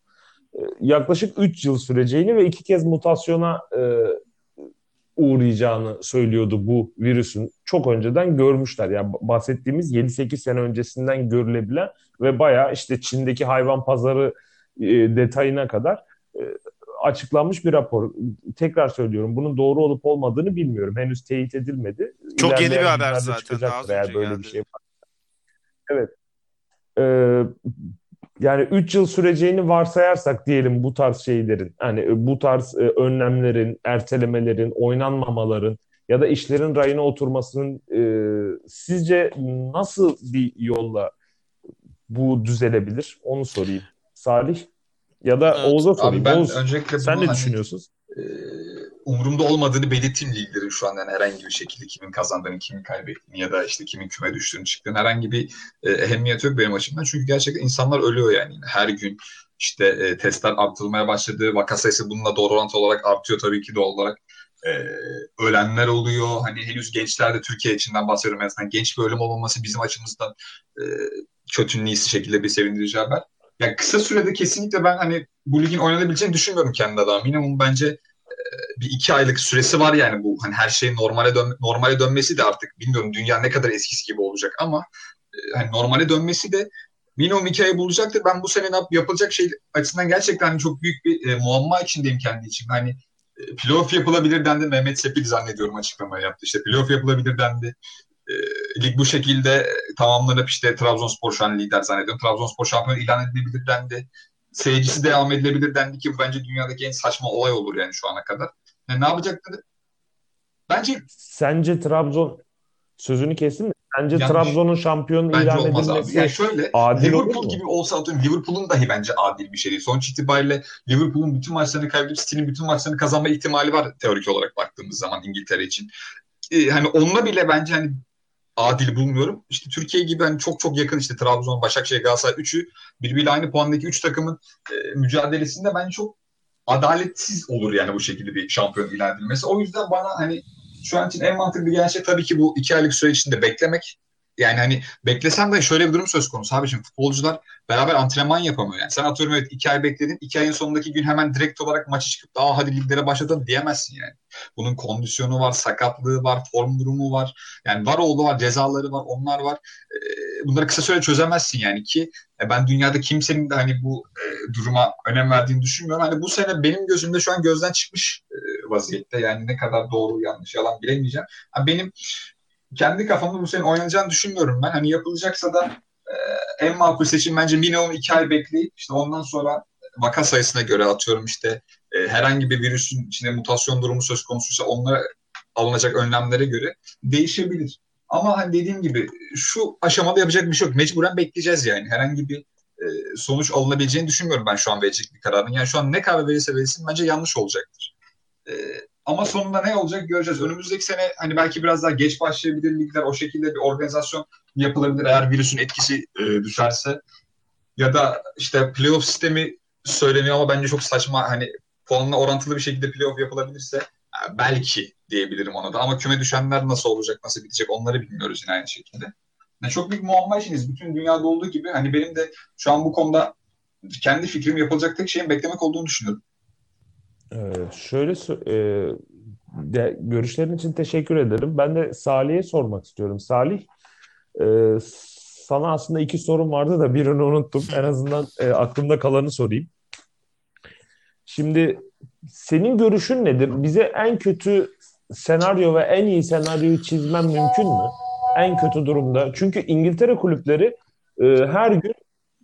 S1: E, yaklaşık 3 yıl süreceğini ve iki kez mutasyona e, uğrayacağını söylüyordu bu virüsün. Çok önceden görmüşler. Yani bahsettiğimiz 7-8 sene öncesinden görülebilen ve bayağı işte Çin'deki hayvan pazarı e, detayına kadar e, açıklanmış bir rapor. Tekrar söylüyorum bunun doğru olup olmadığını bilmiyorum. Henüz teyit edilmedi.
S2: Çok İlerleyen yeni bir haber zaten. Daha
S1: eğer böyle geldi. bir şey var. Evet. Ee, yani 3 yıl süreceğini varsayarsak diyelim bu tarz şeylerin hani bu tarz e, önlemlerin, ertelemelerin, oynanmamaların ya da işlerin rayına oturmasının e, sizce nasıl bir yolla bu düzelebilir? Onu sorayım. Salih ya da evet. Oğuz'a sorayım. Abi ben Oğuz, öncelikle sen ne hani, düşünüyorsun? E,
S3: umurumda olmadığını belirteyim liglerin şu an yani herhangi bir şekilde kimin kazandığını, kimin kaybettiğini ya da işte kimin küme düştüğünü çıktığını herhangi bir e, ehemmiyeti yok benim açımdan. Çünkü gerçekten insanlar ölüyor yani. Her gün işte e, testler artırılmaya başladı. Vaka sayısı bununla doğru orantılı olarak artıyor tabii ki doğal olarak. E, ölenler oluyor. Hani henüz gençlerde Türkiye içinden bahsediyorum. En azından genç bir ölüm olmaması bizim açımızdan e, kötünün iyisi şekilde bir sevindirici haber. Yani kısa sürede kesinlikle ben hani bu ligin oynanabileceğini düşünmüyorum kendi adıma. Minimum bence bir iki aylık süresi var yani bu hani her şeyin normale dön normale dönmesi de artık bilmiyorum dünya ne kadar eskisi gibi olacak ama hani normale dönmesi de minimum iki ay bulacaktır. Ben bu sene yapılacak şey açısından gerçekten hani çok büyük bir e, muamma içindeyim kendi için. Hani playoff yapılabilir dendi. Mehmet Sepil zannediyorum açıklamayı yaptı. İşte playoff yapılabilir dendi. E, lig bu şekilde tamamlanıp işte Trabzonspor şu an lider zannediyorum. Trabzonspor şampiyon ilan edilebilir dendi. Seyircisi devam edilebilir dendi ki bu bence dünyadaki en saçma olay olur yani şu ana kadar. Yani ne yapacakları? Bence
S1: Sence Trabzon sözünü kesin mi? Bence Trabzon'un şampiyon bence ilan olmaz edilmesi abi.
S3: Yani şöyle adil Liverpool gibi olsa atıyorum Liverpool'un dahi bence adil bir şey değil. Sonuç itibariyle Liverpool'un bütün maçlarını kaybedip City'nin bütün maçlarını kazanma ihtimali var teorik olarak baktığımız zaman İngiltere için. Ee, hani onunla bile bence hani adil bulmuyorum. İşte Türkiye gibi hani çok çok yakın işte Trabzon, Başakşehir, Galatasaray üçü birbiriyle aynı puandaki üç takımın e, mücadelesinde bence çok adaletsiz olur yani bu şekilde bir şampiyon ilan edilmesi. O yüzden bana hani şu an için en mantıklı gelen şey tabii ki bu iki aylık süre içinde beklemek. Yani hani beklesem de şöyle bir durum söz konusu. Abi şimdi futbolcular beraber antrenman yapamıyor. Yani sen atıyorum evet iki ay bekledin. iki ayın sonundaki gün hemen direkt olarak maçı çıkıp daha hadi liglere başladın diyemezsin yani. Bunun kondisyonu var, sakatlığı var, form durumu var. Yani var oldu var, cezaları var, onlar var. Ee, bunları kısa süre çözemezsin yani ki e, ben dünyada kimsenin de hani bu e, duruma önem verdiğini düşünmüyorum. Hani bu sene benim gözümde şu an gözden çıkmış e, vaziyette. Yani ne kadar doğru yanlış yalan bilemeyeceğim. Benim kendi kafamda bu sene oynanacağını düşünmüyorum ben. Hani yapılacaksa da e, en makul seçim bence minimum iki ay bekleyip işte ondan sonra vaka sayısına göre atıyorum işte e, herhangi bir virüsün içinde mutasyon durumu söz konusuysa onlara alınacak önlemlere göre değişebilir. Ama hani dediğim gibi şu aşamada yapacak bir şey yok. Mecburen bekleyeceğiz yani. Herhangi bir e, sonuç alınabileceğini düşünmüyorum ben şu an verecek bir kararın. Yani şu an ne karar verirse verilsin bence yanlış olacaktır. E, ama sonunda ne olacak göreceğiz. Önümüzdeki sene hani belki biraz daha geç başlayabilir ligler. O şekilde bir organizasyon yapılabilir eğer virüsün etkisi e, düşerse. Ya da işte playoff sistemi söyleniyor ama bence çok saçma. Hani puanla orantılı bir şekilde playoff yapılabilirse e, belki diyebilirim ona da. Ama küme düşenler nasıl olacak, nasıl bitecek onları bilmiyoruz yine aynı şekilde. Yani çok büyük muamma işiniz. Bütün dünyada olduğu gibi hani benim de şu an bu konuda kendi fikrim yapılacak tek şeyin beklemek olduğunu düşünüyorum.
S1: Ee, şöyle e, de, görüşlerin için teşekkür ederim. Ben de Salih'e sormak istiyorum. Salih, e, sana aslında iki sorum vardı da birini unuttum. En azından e, aklımda kalanı sorayım. Şimdi senin görüşün nedir? Bize en kötü senaryo ve en iyi senaryoyu çizmen mümkün mü? En kötü durumda. Çünkü İngiltere kulüpleri e, her gün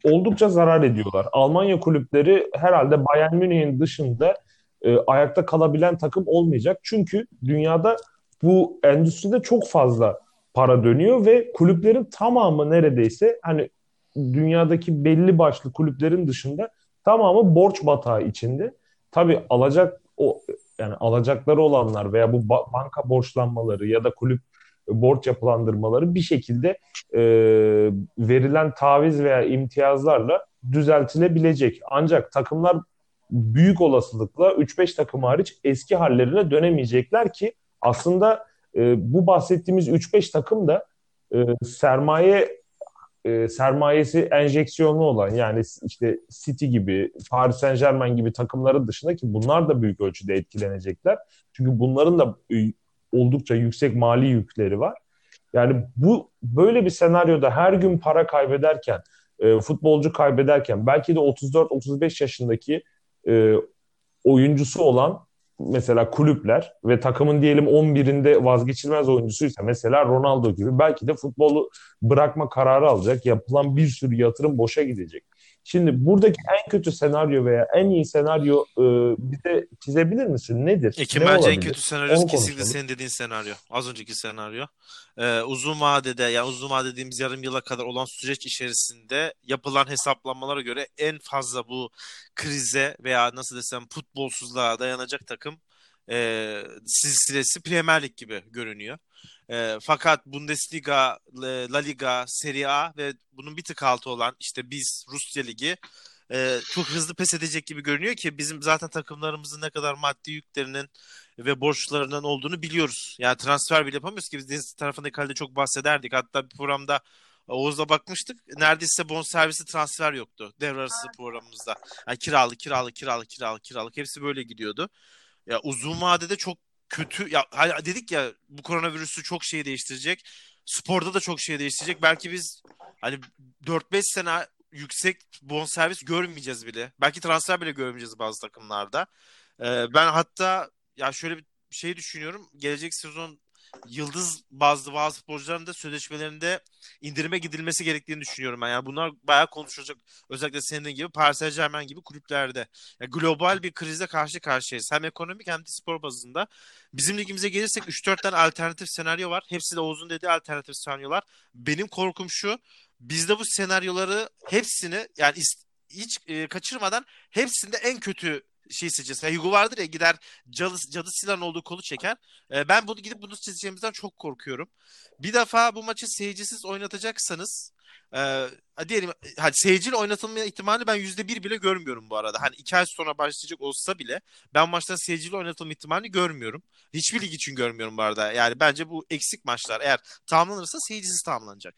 S1: oldukça zarar ediyorlar. Almanya kulüpleri herhalde Bayern Münih'in dışında e, ayakta kalabilen takım olmayacak. Çünkü dünyada bu endüstride çok fazla para dönüyor ve kulüplerin tamamı neredeyse hani dünyadaki belli başlı kulüplerin dışında tamamı borç batağı içinde. Tabii alacak o yani alacakları olanlar veya bu banka borçlanmaları ya da kulüp borç yapılandırmaları bir şekilde e, verilen taviz veya imtiyazlarla düzeltilebilecek. Ancak takımlar büyük olasılıkla 3-5 takım hariç eski hallerine dönemeyecekler ki aslında e, bu bahsettiğimiz 3-5 takım da e, sermaye e, sermayesi enjeksiyonlu olan yani işte City gibi, Paris Saint Germain gibi takımların dışında ki bunlar da büyük ölçüde etkilenecekler. Çünkü bunların da e, oldukça yüksek mali yükleri var. Yani bu böyle bir senaryoda her gün para kaybederken, e, futbolcu kaybederken belki de 34-35 yaşındaki e, oyuncusu olan mesela kulüpler ve takımın diyelim 11'inde vazgeçilmez oyuncusuysa mesela Ronaldo gibi belki de futbolu bırakma kararı alacak. Yapılan bir sürü yatırım boşa gidecek. Şimdi buradaki en kötü senaryo veya en iyi senaryo e, bize çizebilir misin? Nedir?
S2: Ekim
S1: ne
S2: bence
S1: olabilir?
S2: en kötü senaryo kesinlikle senin dediğin senaryo. Az önceki senaryo. Ee, uzun vadede yani uzun vade dediğimiz yarım yıla kadar olan süreç içerisinde yapılan hesaplanmalara göre en fazla bu krize veya nasıl desem futbolsuzluğa dayanacak takım e, silsilesi Premier Lig gibi görünüyor. E, fakat Bundesliga, La Liga, Serie A ve bunun bir tık altı olan işte biz Rusya Ligi e, çok hızlı pes edecek gibi görünüyor ki bizim zaten takımlarımızın ne kadar maddi yüklerinin ve borçlarının olduğunu biliyoruz. Yani transfer bile yapamıyoruz ki biz deniz tarafındaki halde çok bahsederdik. Hatta bir programda Oğuz'la bakmıştık. Neredeyse bon servisi transfer yoktu devre arası programımızda. Yani kiralık, kiralık, kiralık, kiralık, kiralık hepsi böyle gidiyordu. Ya uzun vadede çok kötü ya hani dedik ya bu koronavirüsü çok şey değiştirecek. Sporda da çok şey değiştirecek. Belki biz hani 4-5 sene yüksek bonservis görmeyeceğiz bile. Belki transfer bile görmeyeceğiz bazı takımlarda. Ee, ben hatta ya şöyle bir şey düşünüyorum. Gelecek sezon yıldız bazı bazı sporcuların da sözleşmelerinde indirime gidilmesi gerektiğini düşünüyorum ben. Yani bunlar bayağı konuşulacak. Özellikle senin gibi Paris Saint Germain gibi kulüplerde. Yani global bir krize karşı karşıyayız. Hem ekonomik hem de spor bazında. Bizim ligimize gelirsek 3-4 tane alternatif senaryo var. Hepsi de Oğuz'un dediği alternatif senaryolar. Benim korkum şu. Bizde bu senaryoları hepsini yani hiç e, kaçırmadan hepsinde en kötü şey seçeceğiz. Yani Hugo vardır ya gider cadı, cadı silahın olduğu kolu çeker. E, ben bunu gidip bunu seçeceğimizden çok korkuyorum. Bir defa bu maçı seyircisiz oynatacaksanız e, diyelim hadi seyirciyle oynatılma ihtimali ben yüzde bir bile görmüyorum bu arada. Hani iki ay sonra başlayacak olsa bile ben maçtan seyirciyle oynatılma ihtimalini görmüyorum. Hiçbir lig için görmüyorum bu arada. Yani bence bu eksik maçlar eğer tamamlanırsa seyircisiz tamamlanacak.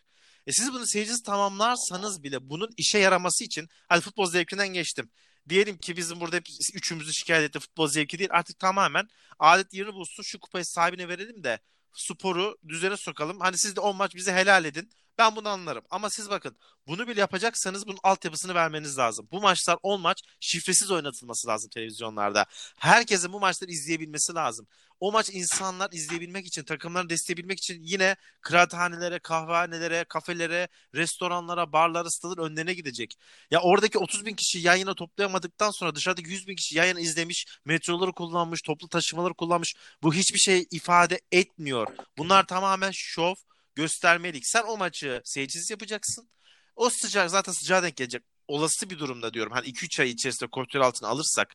S2: E siz bunu seyircisiz tamamlarsanız bile bunun işe yaraması için hadi futbol zevkinden geçtim diyelim ki bizim burada hep üçümüzü şikayet etti futbol zevki değil artık tamamen adet yerini bulsun şu kupayı sahibine verelim de sporu düzene sokalım. Hani siz de 10 maç bize helal edin. Ben bunu anlarım. Ama siz bakın bunu bile yapacaksanız bunun altyapısını vermeniz lazım. Bu maçlar 10 maç şifresiz oynatılması lazım televizyonlarda. Herkesin bu maçları izleyebilmesi lazım. O maç insanlar izleyebilmek için, takımları destekleyebilmek için yine kıraathanelere, kahvehanelere, kafelere, restoranlara, barlara, stadın önlerine gidecek. Ya oradaki 30 bin kişi yayına toplayamadıktan sonra dışarıdaki 100 bin kişi yayını izlemiş, metroları kullanmış, toplu taşımaları kullanmış. Bu hiçbir şey ifade etmiyor. Bunlar tamamen şov, göstermelik. Sen o maçı seyircisiz yapacaksın. O sıcak zaten sıcağa denk gelecek. Olası bir durumda diyorum. Hani 2-3 ay içerisinde kontrol altına alırsak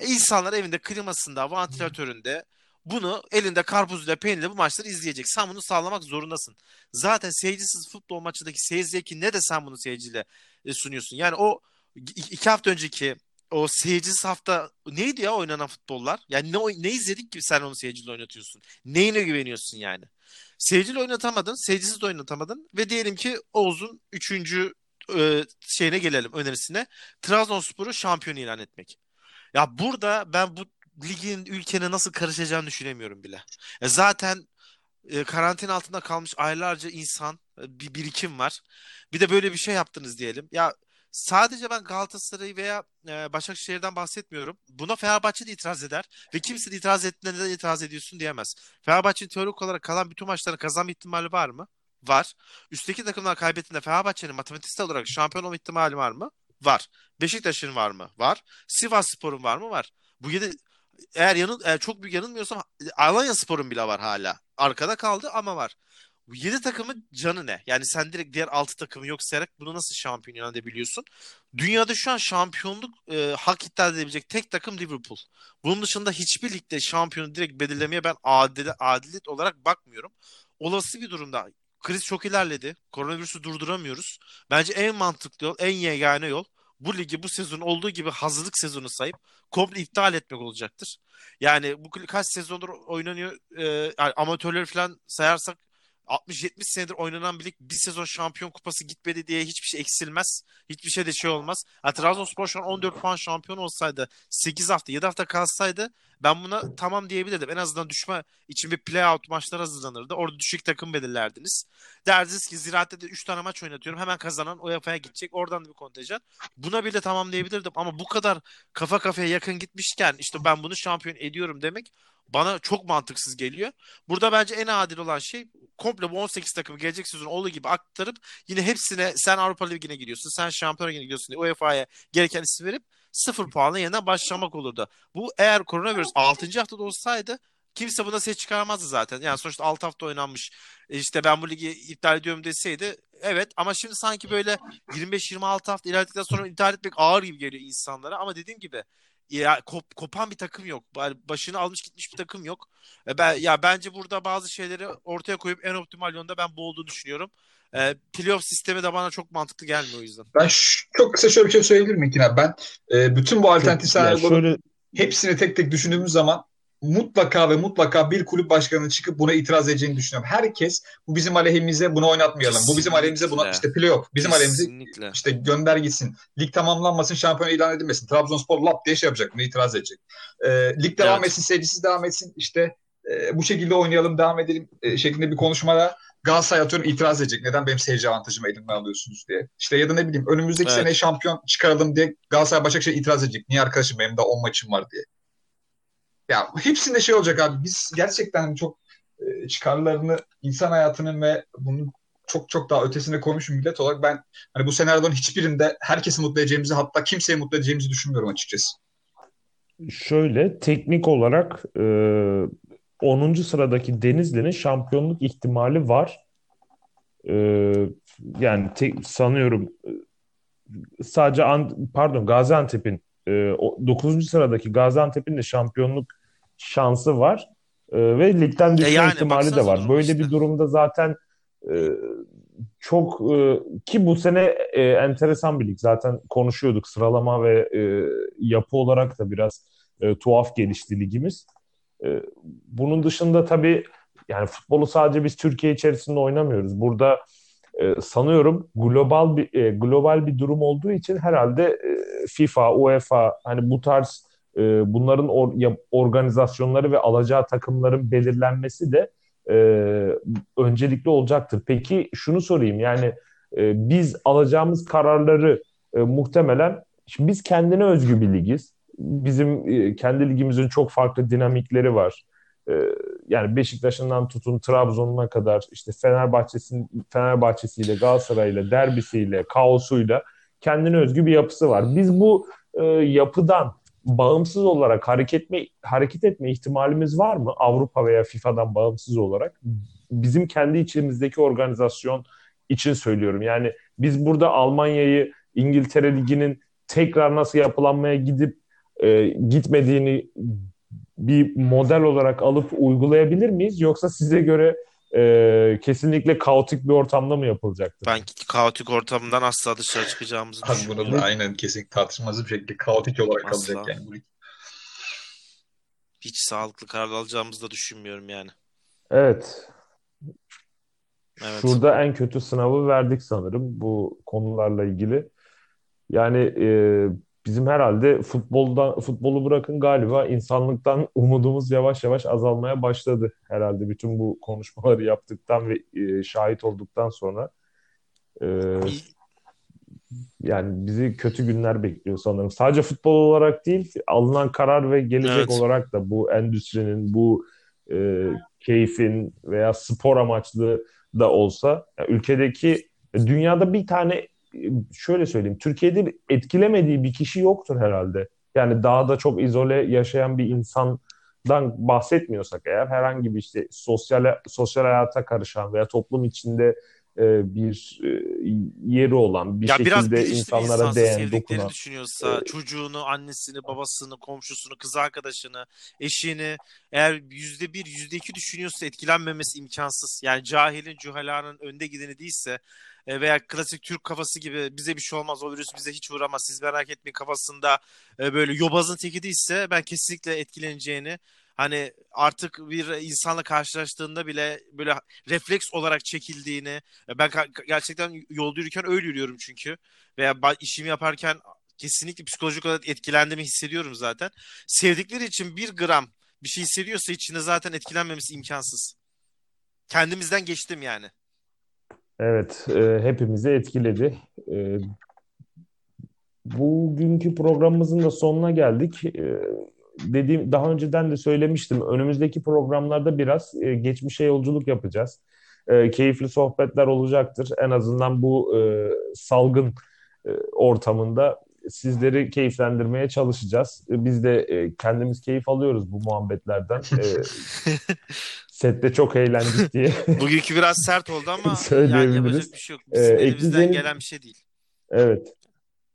S2: insanlar evinde klimasında, vantilatöründe bunu elinde karpuzla peynirle bu maçları izleyecek. Sen bunu sağlamak zorundasın. Zaten seyircisiz futbol maçındaki seyir zevki ne de sen bunu seyirciyle e, sunuyorsun. Yani o iki hafta önceki o seyircisiz hafta neydi ya oynanan futbollar? Yani ne, ne izledik ki sen onu seyirciyle oynatıyorsun? Neyine güveniyorsun yani? Seyirciyle oynatamadın, seyircisiz de oynatamadın ve diyelim ki Oğuz'un üçüncü e, şeyine gelelim önerisine. Trabzonspor'u şampiyon ilan etmek. Ya burada ben bu ligin ülkenin nasıl karışacağını düşünemiyorum bile. E zaten e, karantina altında kalmış aylarca insan e, bir birikim var. Bir de böyle bir şey yaptınız diyelim. Ya sadece ben Galatasaray veya e, Başakşehir'den bahsetmiyorum. Buna Fenerbahçe de itiraz eder ve kimse de itiraz ettiğinde neden itiraz ediyorsun diyemez. Fenerbahçe'nin teorik olarak kalan bütün maçları kazanma ihtimali var mı? Var. Üstteki takımlar kaybettiğinde Fenerbahçe'nin matematiksel olarak şampiyon olma ihtimali var mı? Var. Beşiktaş'ın var mı? Var. Sivas Spor'un var mı? Var. Bu yedi eğer yanıl eğer çok büyük yanılmıyorsam Alanya Spor'un bile var hala. Arkada kaldı ama var. Bu 7 takımın canı ne? Yani sen direkt diğer 6 takımı yok sayarak bunu nasıl şampiyon edebiliyorsun? Dünyada şu an şampiyonluk e, hak iddia edebilecek tek takım Liverpool. Bunun dışında hiçbir ligde şampiyonu direkt belirlemeye ben adil, adilet olarak bakmıyorum. Olası bir durumda kriz çok ilerledi. Koronavirüsü durduramıyoruz. Bence en mantıklı yol, en yegane yol bu ligi bu sezon olduğu gibi hazırlık sezonu sayıp komple iptal etmek olacaktır. Yani bu kaç sezondur oynanıyor e, yani amatörleri falan sayarsak 60-70 senedir oynanan bir lig bir sezon şampiyon kupası gitmedi diye hiçbir şey eksilmez. Hiçbir şey de şey olmaz. Yani Trabzonspor şu an 14 puan şampiyon olsaydı 8 hafta 7 hafta kalsaydı ben buna tamam diyebilirdim. En azından düşme için bir playout maçlar hazırlanırdı. Orada düşük takım belirlerdiniz. Derdiniz ki Ziraat'te de 3 tane maç oynatıyorum. Hemen kazanan UEFA'ya gidecek. Oradan da bir kontenjan. Buna bile tamam diyebilirdim. Ama bu kadar kafa kafaya yakın gitmişken işte ben bunu şampiyon ediyorum demek bana çok mantıksız geliyor. Burada bence en adil olan şey komple bu 18 takımı gelecek sezon olduğu gibi aktarıp yine hepsine sen Avrupa Ligi'ne gidiyorsun, sen Şampiyonlar Ligi'ne gidiyorsun diye UEFA'ya gereken isim verip sıfır puanla yeniden başlamak olurdu. Bu eğer koronavirüs 6. haftada olsaydı kimse buna ses çıkarmazdı zaten. Yani sonuçta 6 hafta oynanmış. İşte ben bu ligi iptal ediyorum deseydi evet ama şimdi sanki böyle 25-26 hafta ilerledikten sonra iptal etmek ağır gibi geliyor insanlara ama dediğim gibi ya kop, kopan bir takım yok. Başını almış gitmiş bir takım yok. E, ben ya bence burada bazı şeyleri ortaya koyup en optimal yönde ben bu olduğunu düşünüyorum. E, playoff sistemi de bana çok mantıklı gelmiyor o yüzden.
S3: Ben çok kısa şöyle bir şey söyleyebilir miyim ki? Ben e, bütün bu alternatif senaryoların şöyle... hepsini tek tek düşündüğümüz zaman mutlaka ve mutlaka bir kulüp başkanının çıkıp buna itiraz edeceğini düşünüyorum. Herkes bu bizim aleyhimize bunu oynatmayalım. Kesinlikle. Bu bizim aleyhimize buna işte playoff. Bizim Kesinlikle. aleyhimize işte gönder gitsin. Lig tamamlanmasın, şampiyon ilan edilmesin. Trabzonspor lap diye şey yapacak. Buna itiraz edecek. E, lig devam evet. etsin, seyircisiz devam etsin. İşte e, bu şekilde oynayalım, devam edelim e, şeklinde bir konuşmada Galatasaray atıyorum itiraz edecek. Neden benim seyirci avantajımı elimden alıyorsunuz diye. İşte ya da ne bileyim önümüzdeki evet. sene şampiyon çıkaralım diye Galatasaray Başakşehir itiraz edecek. Niye arkadaşım benim daha 10 maçım var diye. Ya hepsinde şey olacak abi. Biz gerçekten çok e, çıkarlarını, insan hayatının ve bunun çok çok daha ötesine koymuş bir millet olarak ben hani bu senaryoların hiçbirinde herkesi mutlu edeceğimizi hatta kimseyi mutlu edeceğimizi düşünmüyorum açıkçası.
S1: Şöyle teknik olarak e, 10. sıradaki Denizli'nin şampiyonluk ihtimali var. E, yani te, sanıyorum e, sadece an, pardon Gaziantep'in e, 9. sıradaki Gaziantep'in de şampiyonluk şansı var. E, ve ligden düşme e yani, ihtimali de var. Böyle işte. bir durumda zaten e, çok e, ki bu sene e, enteresan bir lig. Zaten konuşuyorduk sıralama ve e, yapı olarak da biraz e, tuhaf gelişti ligimiz. E, bunun dışında tabii yani futbolu sadece biz Türkiye içerisinde oynamıyoruz. Burada e, sanıyorum global bir e, global bir durum olduğu için herhalde e, FIFA, UEFA hani bu tarz e, bunların or, ya, organizasyonları ve alacağı takımların belirlenmesi de e, öncelikli olacaktır. Peki şunu sorayım yani e, biz alacağımız kararları e, muhtemelen şimdi biz kendine özgü bir ligiz. Bizim e, kendi ligimizin çok farklı dinamikleri var. E, yani Beşiktaş'ından tutun Trabzon'una kadar işte Fenerbahçe'sin Fenerbahçesiyle, Galatasaray'la, derbisiyle, kaosuyla kendine özgü bir yapısı var. Biz bu e, yapıdan bağımsız olarak hareket etme hareket etme ihtimalimiz var mı? Avrupa veya FIFA'dan bağımsız olarak. Bizim kendi içimizdeki organizasyon için söylüyorum. Yani biz burada Almanya'yı İngiltere Ligi'nin tekrar nasıl yapılanmaya gidip e, gitmediğini bir model olarak alıp uygulayabilir miyiz? Yoksa size göre e, kesinlikle kaotik bir ortamda mı yapılacaktır?
S2: Ben kaotik ortamdan asla dışarı çıkacağımızı
S3: Abi bunu da aynen kesin tartışmasız bir şekilde kaotik olarak asla. kalacak yani
S2: Hiç sağlıklı karar alacağımızı da düşünmüyorum yani.
S1: Evet. Evet. Şurada en kötü sınavı verdik sanırım bu konularla ilgili. Yani e, bizim herhalde futboldan futbolu bırakın galiba insanlıktan umudumuz yavaş yavaş azalmaya başladı herhalde bütün bu konuşmaları yaptıktan ve e, şahit olduktan sonra. E, yani bizi kötü günler bekliyor sanırım. Sadece futbol olarak değil, alınan karar ve gelecek evet. olarak da bu endüstrinin, bu e, keyfin veya spor amaçlı da olsa yani ülkedeki dünyada bir tane şöyle söyleyeyim. Türkiye'de etkilemediği bir kişi yoktur herhalde. Yani daha da çok izole yaşayan bir insandan bahsetmiyorsak eğer herhangi bir işte sosyal sosyal hayata karışan veya toplum içinde e, bir e, yeri olan bir ya şekilde biraz insanlara değen, dokunan.
S2: düşünüyorsa, e, çocuğunu, annesini, babasını, komşusunu, kız arkadaşını, eşini eğer yüzde bir, yüzde iki düşünüyorsa etkilenmemesi imkansız. Yani cahilin, cühalanın önde gideni değilse e, veya klasik Türk kafası gibi bize bir şey olmaz o virüs bize hiç vuramaz siz merak etmeyin kafasında e, böyle yobazın teki değilse ben kesinlikle etkileneceğini hani artık bir insanla karşılaştığında bile böyle refleks olarak çekildiğini e, ben gerçekten yolda yürürken öyle yürüyorum çünkü veya işimi yaparken kesinlikle psikolojik olarak etkilendiğimi hissediyorum zaten. Sevdikleri için bir gram bir şey hissediyorsa içinde zaten etkilenmemesi imkansız. Kendimizden geçtim yani.
S1: Evet, e, hepimizi etkiledi. E, bugünkü programımızın da sonuna geldik. E, dediğim daha önceden de söylemiştim. Önümüzdeki programlarda biraz e, geçmişe yolculuk yapacağız. E, keyifli sohbetler olacaktır. En azından bu e, salgın e, ortamında sizleri keyiflendirmeye çalışacağız. E, biz de e, kendimiz keyif alıyoruz bu muhabbetlerden. E, sette çok eğlendik diye.
S2: Bugünkü biraz sert oldu ama yani yapacak bir şey yok. Bizim ee, elimizden gelen bir şey değil.
S1: Evet.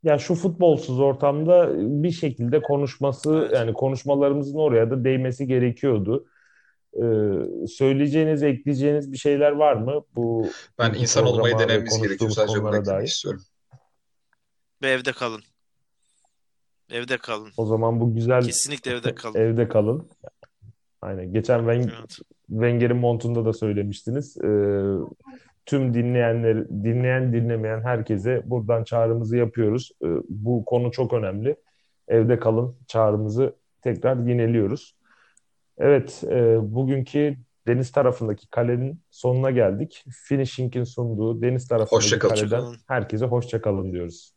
S1: Ya şu futbolsuz ortamda bir şekilde konuşması evet. yani konuşmalarımızın oraya da değmesi gerekiyordu. Ee, söyleyeceğiniz, ekleyeceğiniz bir şeyler var mı? Bu
S3: ben insan olmayı denememiz gerekiyor sadece bunu istiyorum.
S2: Ve evde kalın. Evde kalın.
S1: O zaman bu güzel
S2: Kesinlikle evde kalın.
S1: evde kalın. Aynen. Geçen Wen-
S2: Evet.
S1: Wenger'in montunda da söylemiştiniz. Ee, tüm dinleyenler, dinleyen dinlemeyen herkese buradan çağrımızı yapıyoruz. Ee, bu konu çok önemli. Evde kalın çağrımızı tekrar yineliyoruz. Evet, e, bugünkü deniz tarafındaki kalenin sonuna geldik. Finishing'in sunduğu deniz tarafındaki
S3: Hoşça kalın.
S1: kaleden herkese hoşça kalın diyoruz.